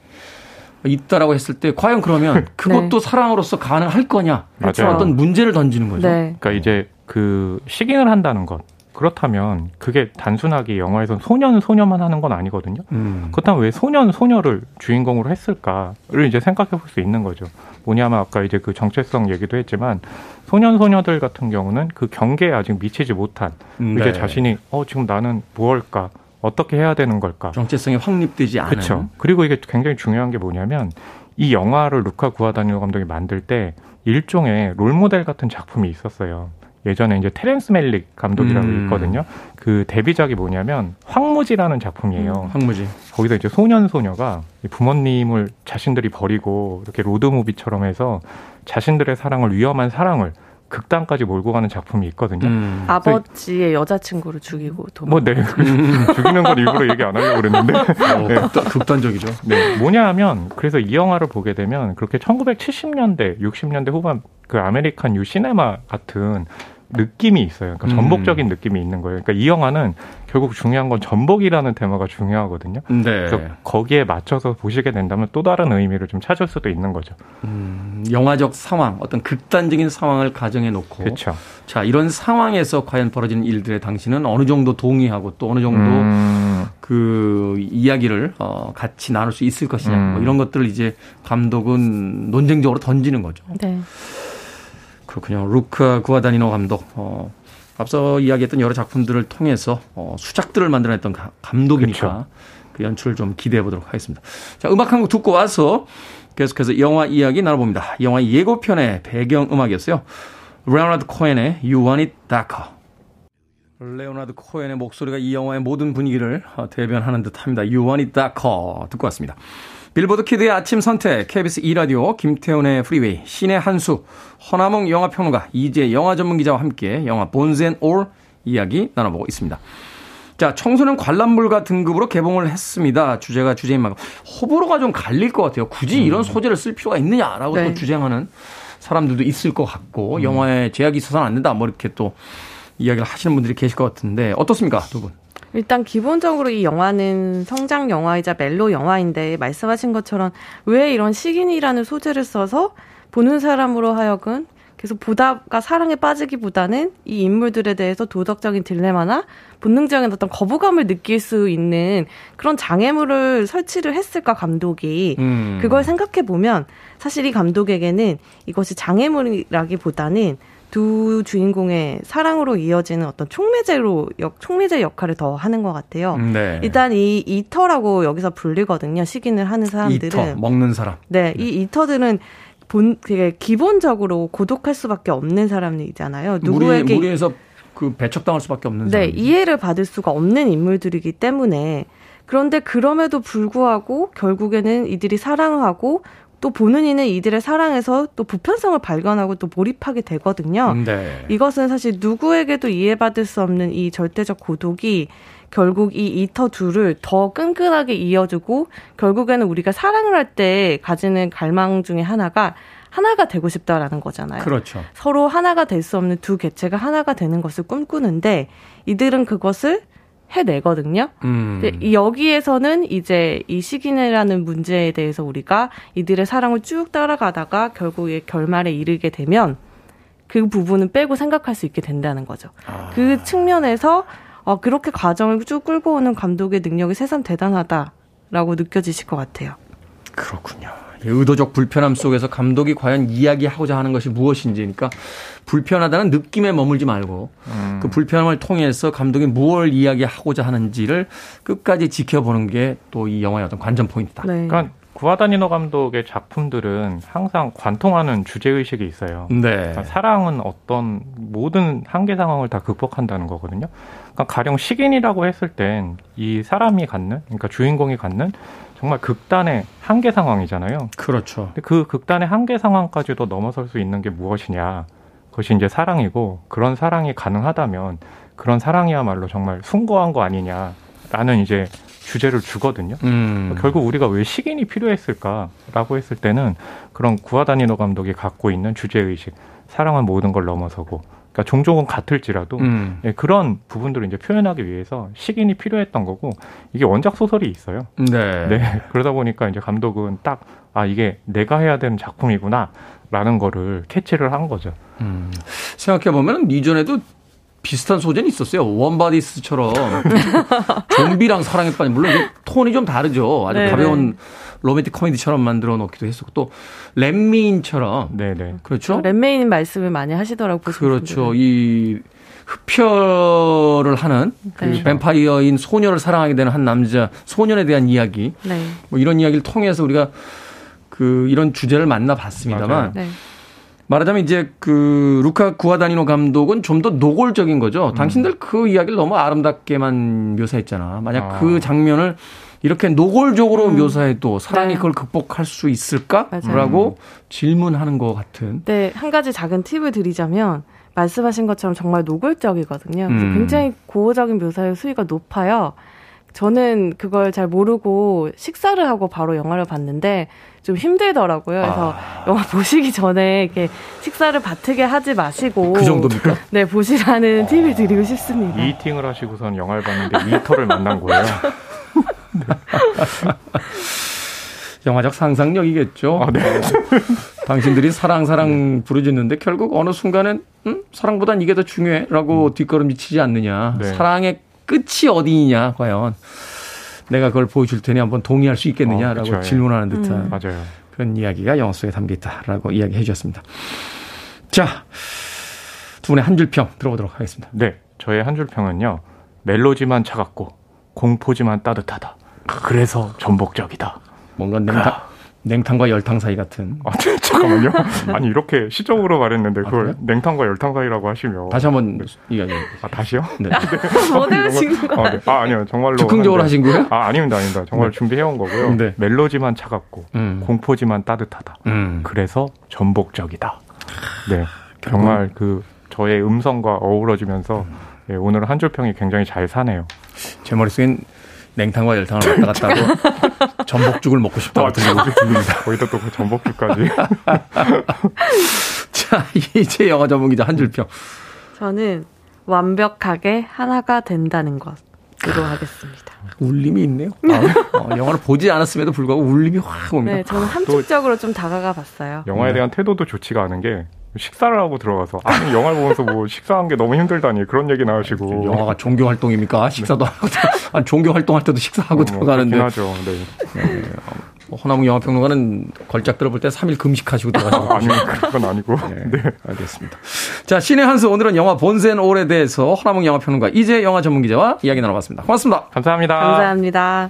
있다라고 했을 때 과연 그러면 그것도 네. 사랑으로서 가능할 거냐 맞아요. 어떤 문제를 던지는 거죠. 네. 그러니까 이제 그 식인을 한다는 것 그렇다면 그게 단순하게 영화에서 소년 소녀만 하는 건 아니거든요. 음. 그렇다면 왜 소년 소녀를 주인공으로 했을까를 이제 생각해 볼 수 있는 거죠. 뭐냐면 아까 이제 그 정체성 얘기도 했지만 소년 소녀들 같은 경우는 그 경계에 아직 미치지 못한 음, 네. 이제 자신이 어 지금 나는 무엇일까 어떻게 해야 되는 걸까? 정체성이 확립되지 않은. 그렇죠. 그리고 이게 굉장히 중요한 게 뭐냐면 이 영화를 루카 구아다니오 감독이 만들 때 일종의 롤모델 같은 작품이 있었어요. 예전에 이제 테렌스 멜릭 감독이라고 음. 있거든요. 그 데뷔작이 뭐냐면 황무지라는 작품이에요. 음, 황무지. 거기서 이제 소년 소녀가 부모님을 자신들이 버리고 이렇게 로드 무비처럼 해서 자신들의 사랑을 위험한 사랑을 극단까지 몰고 가는 작품이 있거든요. 음. 아버지의 여자친구를 죽이고 뭐 네. 죽이는 건 일부러 얘기 안 하려고 그랬는데. 어, 네. 극단, 적이죠 네. 뭐냐 하면 그래서 이 영화를 보게 되면 그렇게 1970년대, 60년대 후반 그 American New Cinema 같은 느낌이 있어요. 그러니까 전복적인 음. 느낌이 있는 거예요. 그러니까 이 영화는 결국 중요한 건 전복이라는 테마가 중요하거든요. 네. 그래서 거기에 맞춰서 보시게 된다면 또 다른 의미를 좀 찾을 수도 있는 거죠. 음, 영화적 상황, 어떤 극단적인 상황을 가정해 놓고 그렇죠. 자 이런 상황에서 과연 벌어지는 일들에 당신은 어느 정도 동의하고 또 어느 정도 음. 그 이야기를 어, 같이 나눌 수 있을 것이냐 뭐 음. 뭐 이런 것들을 이제 감독은 논쟁적으로 던지는 거죠. 네. 그렇군요. 루카 구아다니노 감독. 어, 앞서 이야기했던 여러 작품들을 통해서 어, 수작들을 만들어냈던 감독이니까 그렇죠. 그 연출을 좀 기대해 보도록 하겠습니다. 자, 음악 한 곡 듣고 와서 계속해서 영화 이야기 나눠봅니다. 영화 예고편의 배경 음악이었어요. 레오나드 코엔의 You Want It Darker. 레오나드 코엔의 목소리가 이 영화의 모든 분위기를 어, 대변하는 듯합니다. You Want It Darker 듣고 왔습니다. 빌보드 키드의 아침 선택, KBS 2라디오, 김태훈의 프리웨이, 신의 한수, 허나몽 영화평론가, 이제 영화 전문기자와 함께 영화 본센 올 이야기 나눠보고 있습니다. 자, 청소년 관람물가 등급으로 개봉을 했습니다. 주제가 주제인 만큼. 호불호가 좀 갈릴 것 같아요. 굳이 음. 이런 소재를 쓸 필요가 있느냐라고 네. 또 주장하는 사람들도 있을 것 같고, 음. 영화에 제약이 있어서는 안 된다. 뭐 이렇게 또 이야기를 하시는 분들이 계실 것 같은데, 어떻습니까, 두 분? 일단 기본적으로 이 영화는 성장 영화이자 멜로 영화인데 말씀하신 것처럼 왜 이런 식인이라는 소재를 써서 보는 사람으로 하여금 계속 보다가 사랑에 빠지기보다는 이 인물들에 대해서 도덕적인 딜레마나 본능적인 어떤 거부감을 느낄 수 있는 그런 장애물을 설치를 했을까 감독이 음. 그걸 생각해 보면 사실 이 감독에게는 이것이 장애물이라기보다는 두 주인공의 사랑으로 이어지는 어떤 촉매제로 역, 촉매제 역할을 더 하는 것 같아요. 네. 일단 이 이터라고 여기서 불리거든요. 식인을 하는 사람들은 이터 먹는 사람. 네, 이 이터들은 본 되게 기본적으로 고독할 수밖에 없는 사람들이잖아요. 누구에게 무리, 무리해서 그 배척당할 수밖에 없는 네, 사람. 이해를 받을 수가 없는 인물들이기 때문에 그런데 그럼에도 불구하고 결국에는 이들이 사랑하고 또 보는 이는 이들의 사랑에서 또 보편성을 발견하고 또 몰입하게 되거든요. 네. 이것은 사실 누구에게도 이해받을 수 없는 이 절대적 고독이 결국 이 이터 둘을 더 끈끈하게 이어주고 결국에는 우리가 사랑을 할 때 가지는 갈망 중에 하나가 하나가 되고 싶다라는 거잖아요. 그렇죠. 서로 하나가 될 수 없는 두 개체가 하나가 되는 것을 꿈꾸는데 이들은 그것을 해내거든요. 음. 근데 여기에서는 이제 이 시기네라는 문제에 대해서 우리가 이들의 사랑을 쭉 따라가다가 결국에 결말에 이르게 되면 그 부분은 빼고 생각할 수 있게 된다는 거죠. 아. 그 측면에서 어, 그렇게 과정을 쭉 끌고 오는 감독의 능력이 새삼 대단하다라고 느껴지실 것 같아요. 그렇군요. 의도적 불편함 속에서 감독이 과연 이야기하고자 하는 것이 무엇인지니까 불편하다는 느낌에 머물지 말고 음. 그 불편함을 통해서 감독이 무엇을 이야기하고자 하는지를 끝까지 지켜보는 게 또 이 영화의 어떤 관전 포인트다. 네. 그러니까 구아다니노 감독의 작품들은 항상 관통하는 주제 의식이 있어요. 네. 그러니까 사랑은 어떤 모든 한계 상황을 다 극복한다는 거거든요. 그러니까 가령 식인이라고 했을 땐 이 사람이 갖는, 그러니까 주인공이 갖는 정말 극단의 한계 상황이잖아요. 그렇죠. 그 극단의 한계 상황까지도 넘어설 수 있는 게 무엇이냐. 그것이 이제 사랑이고 그런 사랑이 가능하다면 그런 사랑이야말로 정말 숭고한 거 아니냐라는 이제 주제를 주거든요. 음. 결국 우리가 왜 식인이 필요했을까라고 했을 때는 그런 구아다니노 감독이 갖고 있는 주제 의식, 사랑은 모든 걸 넘어서고 그러니까 종족은 같을지라도 음. 예, 그런 부분들을 이제 표현하기 위해서 식인이 필요했던 거고 이게 원작 소설이 있어요. 네. 네. 그러다 보니까 이제 감독은 딱 아 이게 내가 해야 되는 작품이구나라는 거를 캐치를 한 거죠. 음. 생각해 보면 이전에도 비슷한 소재는 있었어요. Warm Bodies처럼 좀비랑 사랑에 빠진 물론 톤이 좀 다르죠. 아주 네 가벼운 로맨틱 코미디처럼 만들어 놓기도 했었고 또 렛미인처럼 네네 그렇죠. 렛미인 말씀을 많이 하시더라고요. 그렇죠. 이 흡혈을 하는 그 네. 뱀파이어인 소녀를 사랑하게 되는 한 남자 소년에 대한 이야기 네. 뭐 이런 이야기를 통해서 우리가 그 이런 주제를 만나봤습니다만 네. 말하자면 이제 그 루카 구아다니노 감독은 좀 더 노골적인 거죠. 음. 당신들 그 이야기를 너무 아름답게만 묘사했잖아. 만약 아. 그 장면을 이렇게 노골적으로 음. 묘사해도 사랑이 네. 그걸 극복할 수 있을까라고 음. 질문하는 것 같은. 네, 한 가지 작은 팁을 드리자면 말씀하신 것처럼 정말 노골적이거든요. 음. 굉장히 고어적인 묘사의 수위가 높아요. 저는 그걸 잘 모르고 식사를 하고 바로 영화를 봤는데 좀 힘들더라고요. 그래서 아. 영화 보시기 전에 이렇게 식사를 바트게 하지 마시고 그 정도입니까? 네 보시라는 어. 팁을 드리고 싶습니다. 이팅을 하시고선 영화를 봤는데 이터를 만난 거예요. 영화적 상상력이겠죠. 아, 네. 당신들이 사랑 사랑 부르짖는데 결국 어느 순간엔 음? 사랑보단 이게 더 중요해라고 음. 뒷걸음질 치지 않느냐. 네. 사랑의 끝이 어디냐 과연 내가 그걸 보여줄 테니 한번 동의할 수 있겠느냐라고 어, 그렇죠. 질문하는 듯한 음. 맞아요. 그런 이야기가 영화 속에 담겨 있다라고 이야기해 주셨습니다. 자, 두 분의 한 줄 평 들어보도록 하겠습니다. 네, 저의 한 줄 평은요. 멜로지만 차갑고 공포지만 따뜻하다. 그래서 전복적이다. 뭔가 냉탕, 냉탕과 열탕 사이 같은. 아, 네, 잠깐만요. 아니, 이렇게 시적으로 말했는데, 그걸 아, 냉탕과 열탕 사이라고 하시면. 다시 한 번 네. 이야기해 아, 다시요? 네. 뭐 배우신 거 아, 네. 아, 아니요. 정말로. 즉흥적으로 하신 거예요? 아, 아닙니다, 아닙니다. 정말 네. 준비해온 거고요. 네. 멜로지만 차갑고, 음. 공포지만 따뜻하다. 음. 그래서 전복적이다. 네. 정말 그, 저의 음성과 어우러지면서, 음. 예, 오늘 한 줄 평이 굉장히 잘 사네요. 제 머릿속엔 냉탕과 열탕을 왔다 갔다 하고 전복죽을 먹고 싶다고 아, 들립니다. 거기다 또 그 전복죽까지. 자, 이제 영화 전문 기자 한 줄 평. 저는 완벽하게 하나가 된다는 것으로 하겠습니다. 울림이 있네요. 아, 어, 영화를 보지 않았음에도 불구하고 울림이 확 옵니다. 네, 저는 함축적으로 좀 다가가 봤어요. 영화에 네. 대한 태도도 좋지가 않은 게 식사를 하고 들어가서 아니 영화를 보면서 뭐 식사한 게 너무 힘들다니 그런 얘기 나오시고 영화가 종교 활동입니까? 식사도 네. 하고 종교 활동할 때도 식사하고 어, 들어가는데 하죠. 네. 네. 뭐 허나무 영화평론가는 걸작 들어볼 때 3일 금식하시고 들어가시고 아니 그건 아니고 네, 네. 알겠습니다. 자 신의 한수 오늘은 영화 본센 올에 대해서 허나무 영화평론가 이제 영화 전문 기자와 이야기 나눠봤습니다. 고맙습니다. 감사합니다. 감사합니다.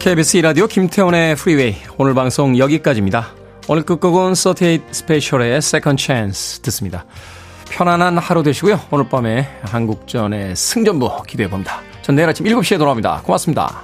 KBS 라디오 김태훈의 프리웨이 오늘 방송 여기까지입니다. 오늘 끝곡은 38 Special의 Second Chance 듣습니다. 편안한 하루 되시고요. 오늘 밤에 한국전의 승전보 기대해 봅니다. 전 내일 아침 7시에 돌아옵니다. 고맙습니다.